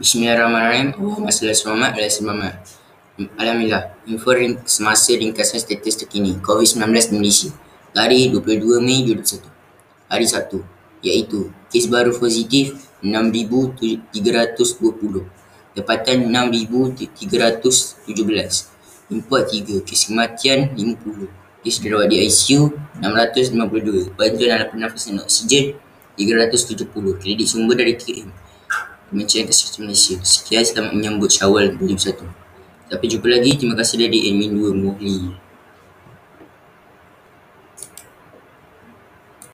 Bismillahirrahmanirrahim. Salli Muhammad ala Muhammad. Alhamdulillah. Info ring, semasa ringkasan status terkini COVID-19 di Malaysia. Hari 22 Mei 2021. Hari Sabtu. Iaitu kes baru positif 6,320. Tempatan 6,317. Import 3. Kes kematian 50. Kes dirawat di ICU 652. Bantuan dalam pernafasan oksigen 370. Kredit sumber dari kirim. Kementerian Kesihatan Malaysia. Sekian selamat menyambut Syawal 2021. Sampai jumpa lagi. Terima kasih dari admin 2 Mohli.